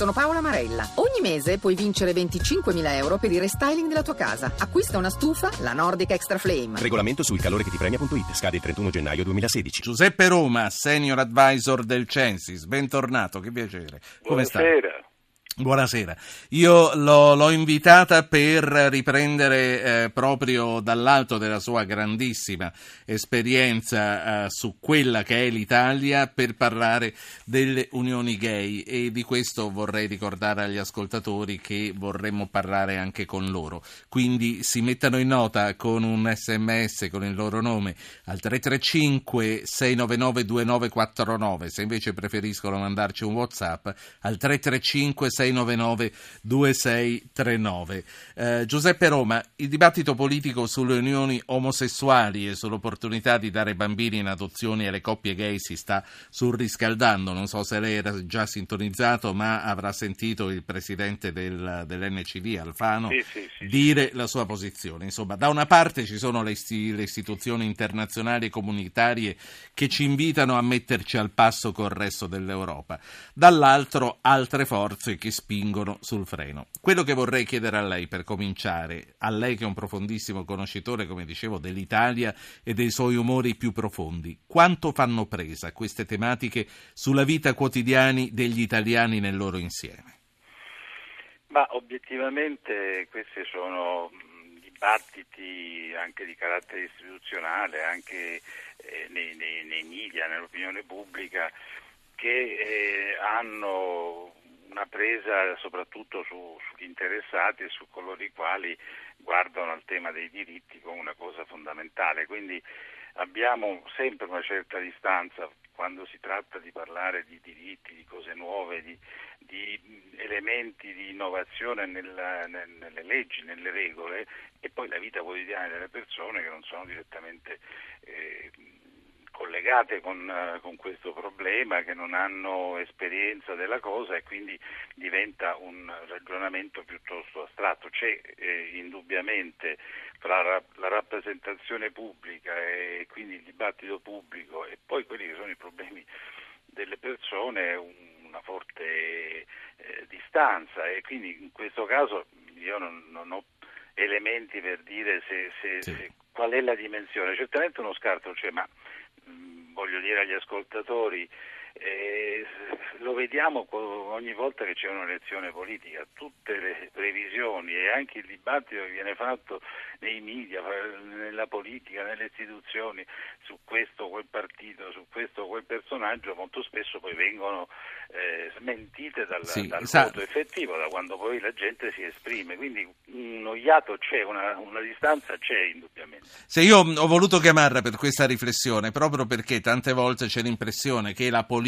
Sono Paola Marella. Ogni mese puoi vincere 25.000 euro per il restyling della tua casa. Acquista una stufa, la Nordic Extra Flame. Regolamento sul calore che ti premia.it. Scade il 31 gennaio 2016. Giuseppe Roma, senior advisor del Censis. Bentornato, che piacere. Come sta? Buonasera. Io l'ho, l'ho invitata per riprendere eh, proprio dall'alto della sua grandissima esperienza eh, su quella che è l'Italia per parlare delle unioni gay e di questo vorrei ricordare agli ascoltatori che vorremmo parlare anche con loro. Quindi si mettano in nota con un sms con il loro nome al 335 699 2949, se invece preferiscono mandarci un WhatsApp al 335 699 699 2639. Eh, Giuseppe Roma, il dibattito politico sulle unioni omosessuali e sull'opportunità di dare bambini in adozione alle coppie gay si sta surriscaldando. Non so se lei era già sintonizzato, ma avrà sentito il presidente del, dell'NCD, Alfano, Sì, sì, sì, dire la sua posizione. Insomma, da una parte ci sono le, le istituzioni internazionali e comunitarie che ci invitano a metterci al passo col resto dell'Europa, dall'altro altre forze che spingono sul freno. Quello che vorrei chiedere a lei per cominciare, a lei che è un profondissimo conoscitore, come dicevo, dell'Italia e dei suoi umori più profondi, quanto fanno presa queste tematiche sulla vita quotidiana degli italiani nel loro insieme? Ma obiettivamente questi sono dibattiti anche di carattere istituzionale, anche eh, nei, nei- nei media, nell'opinione pubblica, che eh, hanno una presa soprattutto su- sugli interessati e su coloro i quali guardano al tema dei diritti come una cosa fondamentale. Quindi abbiamo sempre una certa distanza quando si tratta di parlare di diritti, di cose nuove, di, di elementi di innovazione nella- nel- nelle leggi, nelle regole e poi la vita quotidiana delle persone che non sono direttamente eh, collegate con, eh, con questo problema, che non hanno esperienza della cosa e quindi diventa un ragionamento piuttosto astratto. C'è eh, indubbiamente fra la, la rappresentazione pubblica e quindi il dibattito pubblico e poi quelli che sono i problemi delle persone un- una forte eh, distanza e quindi in questo caso io non, non ho elementi per dire se, se- Sì. se- qual è la dimensione. Certamente uno scarto c'è, ma voglio dire agli ascoltatori, eh, lo vediamo ogni volta che c'è un'elezione politica, tutte le previsioni e anche il dibattito che viene fatto nei media, nella politica, nelle istituzioni su questo o quel partito, su questo o quel personaggio, molto spesso poi vengono eh, smentite dal, Sì, dal sa- voto effettivo, da quando poi la gente si esprime. Quindi uno iato c'è, una, una distanza c'è indubbiamente. Se io ho voluto chiamarla per questa riflessione proprio perché tante volte c'è l'impressione che la politica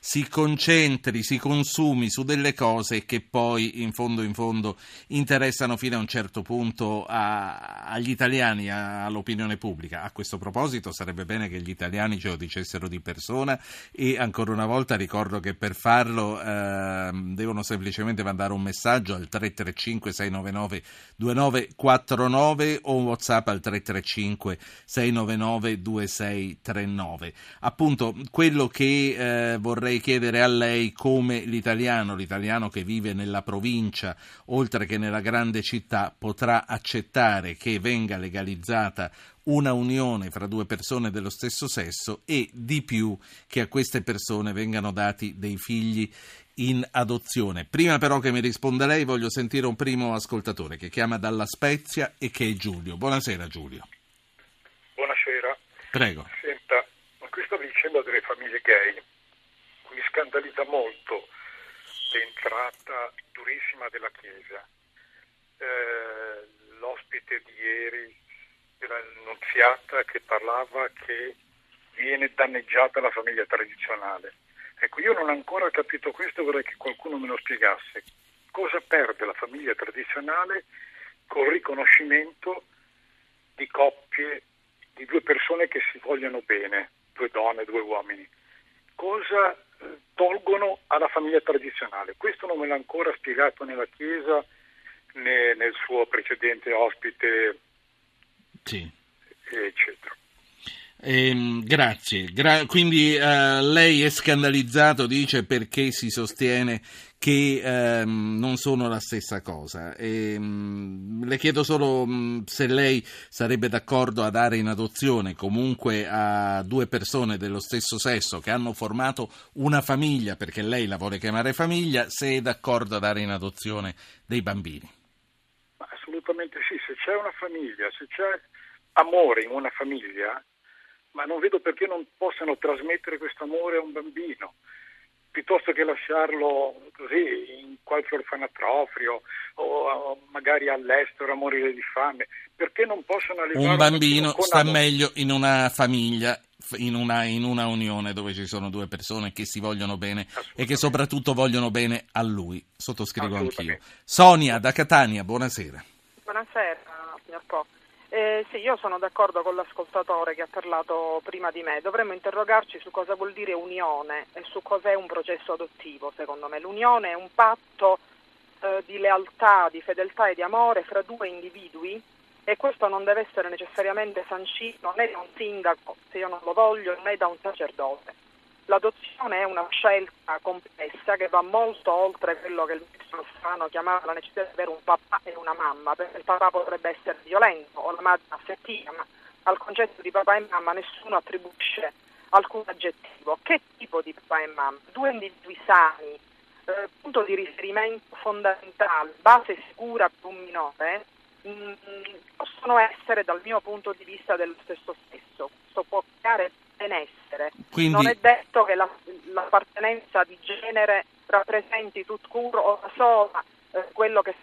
si concentri, si consumi su delle cose che poi in fondo in fondo interessano fino a un certo punto a- agli italiani, a- all'opinione pubblica. A questo proposito sarebbe bene che gli italiani ce lo dicessero di persona e ancora una volta ricordo che per farlo ehm, devono semplicemente mandare un messaggio al 335 699 2949 o un WhatsApp al 335 699 2639. Appunto, quello che eh, vorrei chiedere a lei come l'italiano, l'italiano che vive nella provincia, oltre che nella grande città, potrà accettare che venga legalizzata una unione fra due persone dello stesso sesso e di più che a queste persone vengano dati dei figli in adozione. Prima però che mi risponda lei voglio sentire un primo ascoltatore che chiama dalla Spezia e che è Giulio. Buonasera Giulio. Buonasera. Prego. Questa vicenda delle famiglie gay mi scandalizza molto l'entrata durissima della Chiesa. Eh, l'ospite di ieri della Nunziata che parlava che viene danneggiata la famiglia tradizionale. Ecco, io non ho ancora capito questo, vorrei che qualcuno me lo spiegasse. Cosa perde la famiglia tradizionale col riconoscimento di coppie, di due persone che si vogliono bene, due donne, due uomini? Cosa eh, tolgono alla famiglia tradizionale? Questo non me l'ha ancora spiegato nella Chiesa né nel suo precedente ospite, Sì. eccetera. Ehm, grazie. Gra- quindi eh, lei è scandalizzato, dice, perché si sostiene che ehm, non sono la stessa cosa. E, mh, le chiedo solo mh, se lei sarebbe d'accordo a dare in adozione comunque a due persone dello stesso sesso che hanno formato una famiglia, perché lei la vuole chiamare famiglia, se è d'accordo a dare in adozione dei bambini. Assolutamente sì, se c'è una famiglia, se c'è amore in una famiglia, ma non vedo perché non possano trasmettere questo amore a un bambino piuttosto che lasciarlo così in qualche orfanatrofio o magari all'estero a morire di fame, perché non possono allevarlo Un bambino sta amore? meglio in una famiglia in una, in una, unione dove ci sono due persone che si vogliono bene e che soprattutto vogliono bene a lui. Sottoscrivo anch'io. Sonia da Catania, buonasera. Buonasera, signor Po. Eh, sì, io sono d'accordo con l'ascoltatore che ha parlato prima di me. Dovremmo interrogarci su cosa vuol dire unione e su cos'è un processo adottivo, secondo me. L'unione è un patto eh, di lealtà, di fedeltà e di amore fra due individui e questo non deve essere necessariamente sancito né da un sindaco, se io non lo voglio, né da un sacerdote. L'adozione è una scelta complessa che va molto oltre quello che il ministro Strano chiamava la necessità di avere un papà e una mamma, perché il papà potrebbe essere violento o la madre affettiva, ma al concetto di papà e mamma nessuno attribuisce alcun aggettivo. Che tipo di papà e mamma? Due individui sani, eh, punto di riferimento fondamentale, base sicura per un minore, mh, mm, possono essere dal mio punto di vista dello stesso stesso. Questo può creare benessere. Quindi... Non è detto che la, l'appartenenza di genere rappresenti tutto o sola eh, quello che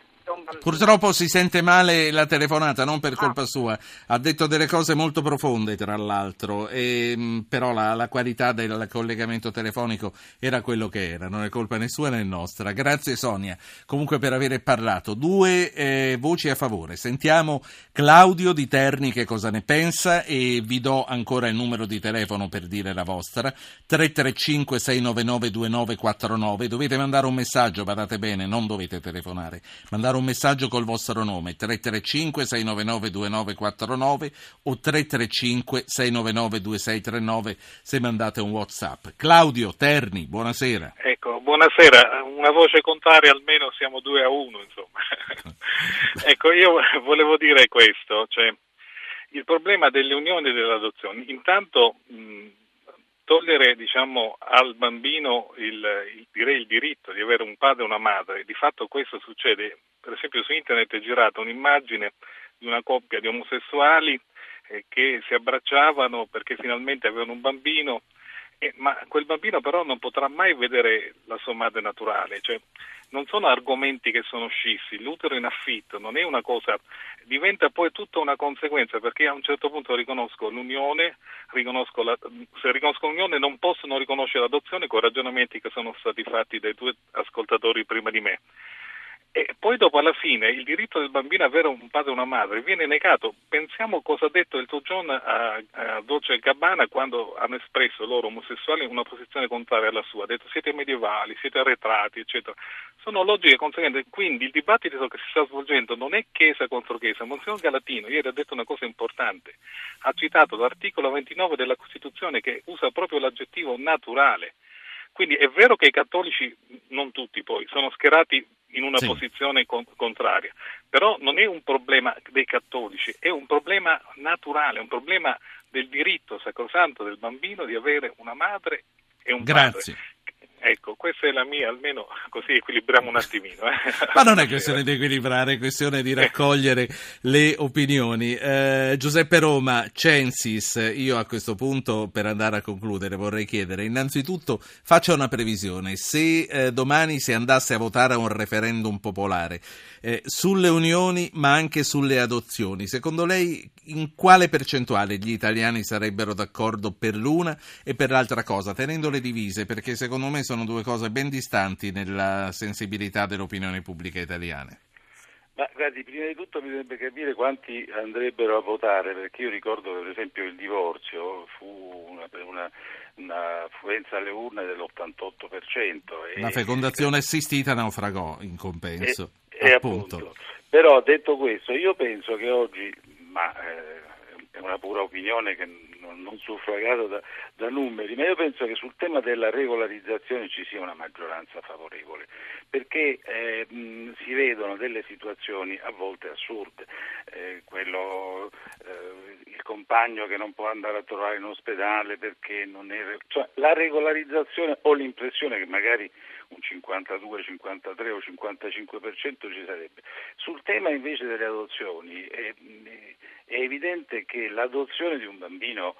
Purtroppo si sente male la telefonata, non per colpa ah. sua. Ha detto delle cose molto profonde, tra l'altro, e, mm, però la, la, qualità del collegamento telefonico era quello che era, non è colpa né sua né nostra. Grazie Sonia, comunque per aver parlato. Due eh, voci a favore. Sentiamo Claudio di Terni che cosa ne pensa e vi do ancora il numero di telefono per dire la vostra. 335 699 2949. Dovete mandare un messaggio, badate bene, non dovete telefonare. Mandare mandare un messaggio col vostro nome 335 699 2949 o 335 699 2639 se mandate un Whatsapp. Claudio Terni, buonasera. Ecco, buonasera. Una voce contraria almeno siamo due a uno, insomma. ecco, io volevo dire questo, cioè il problema delle unioni e delle adozioni. Intanto mh, togliere diciamo, al bambino il, il, direi, il, diritto di avere un padre e una madre, di fatto questo succede, per esempio su internet è girata un'immagine di una coppia di omosessuali eh, che si abbracciavano perché finalmente avevano un bambino eh, ma quel bambino però non potrà mai vedere la sua madre naturale, cioè, non sono argomenti che sono scissi, l'utero in affitto non è una cosa, diventa poi tutta una conseguenza perché a un certo punto riconosco l'unione, riconosco la, se riconosco l'unione non possono riconoscere l'adozione con ragionamenti che sono stati fatti dai due ascoltatori prima di me. E poi dopo alla fine il diritto del bambino ad avere un padre e una madre viene negato. Pensiamo cosa ha detto il John a, a Dolce Gabbana quando hanno espresso loro omosessuali una posizione contraria alla sua. Ha detto siete medievali, siete arretrati, eccetera. Sono logiche conseguenti. Quindi il dibattito che si sta svolgendo non è chiesa contro chiesa. Monsignor Galatino ieri ha detto una cosa importante. Ha citato l'articolo 29 della Costituzione che usa proprio l'aggettivo naturale. Quindi è vero che i cattolici, non tutti poi, sono schierati in una sì. posizione con- contraria, però non è un problema dei cattolici, è un problema naturale, un problema del diritto sacrosanto del bambino di avere una madre e un Grazie. padre. Questa è la mia, almeno così equilibriamo un attimino. Eh. Ma non è questione di equilibrare, è questione di raccogliere le opinioni. Eh, Giuseppe Roma, Censis, io a questo punto per andare a concludere vorrei chiedere, innanzitutto faccia una previsione, se eh, domani si andasse a votare a un referendum popolare eh, sulle unioni ma anche sulle adozioni, secondo lei in quale percentuale gli italiani sarebbero d'accordo per l'una e per l'altra cosa, tenendo le divise, perché secondo me sono due cose ben distanti nella sensibilità dell'opinione pubblica italiana. Ma guardi, prima di tutto bisognerebbe capire quanti andrebbero a votare, perché io ricordo che per esempio il divorzio fu una, una, una affluenza alle urne dell'88%. La fecondazione assistita naufragò in compenso. E, appunto. appunto. Però detto questo, io penso che oggi, ma eh, è una pura opinione che non, non suffragato da, da, numeri, ma io penso che sul tema della regolarizzazione ci sia una maggioranza favorevole, perché eh, mh, si vedono delle situazioni a volte assurde, eh, quello, eh, il compagno che non può andare a trovare in ospedale perché non è... Cioè, la regolarizzazione ho l'impressione che magari un 52, 53 o 55% ci sarebbe. Sul tema invece delle adozioni è, è evidente che l'adozione di un bambino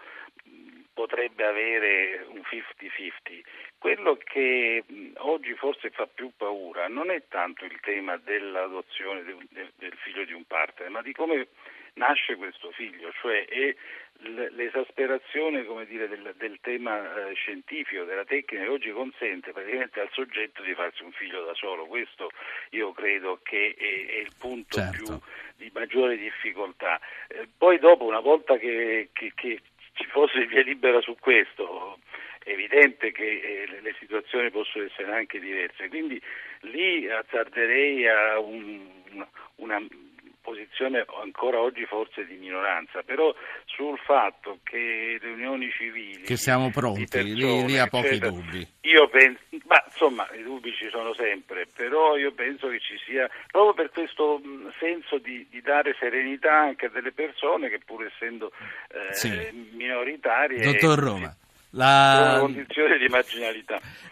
potrebbe avere un 50-50. Quello che oggi forse fa più paura non è tanto il tema dell'adozione del figlio di un partner, ma di come nasce questo figlio, cioè è l'esasperazione dire, del, del, tema eh, scientifico, della tecnica oggi consente praticamente al soggetto di farsi un figlio da solo. Questo io credo che è, è il punto certo. più di maggiore difficoltà. Eh, poi dopo, una volta che, che, che ci fosse via libera su questo, è evidente che eh, le situazioni possono essere anche diverse, quindi lì azzarderei a un, una posizione ancora oggi forse di minoranza, però sul fatto che le unioni civili... Che siamo pronti, persone, lì, lì ha pochi eccetera, dubbi. Io penso, ma insomma i dubbi ci sono sempre, però io penso che ci sia, proprio per questo senso di, di dare serenità anche a delle persone che pur essendo eh, sì. minoritarie... Dottor Roma. La... condizione di marginalità.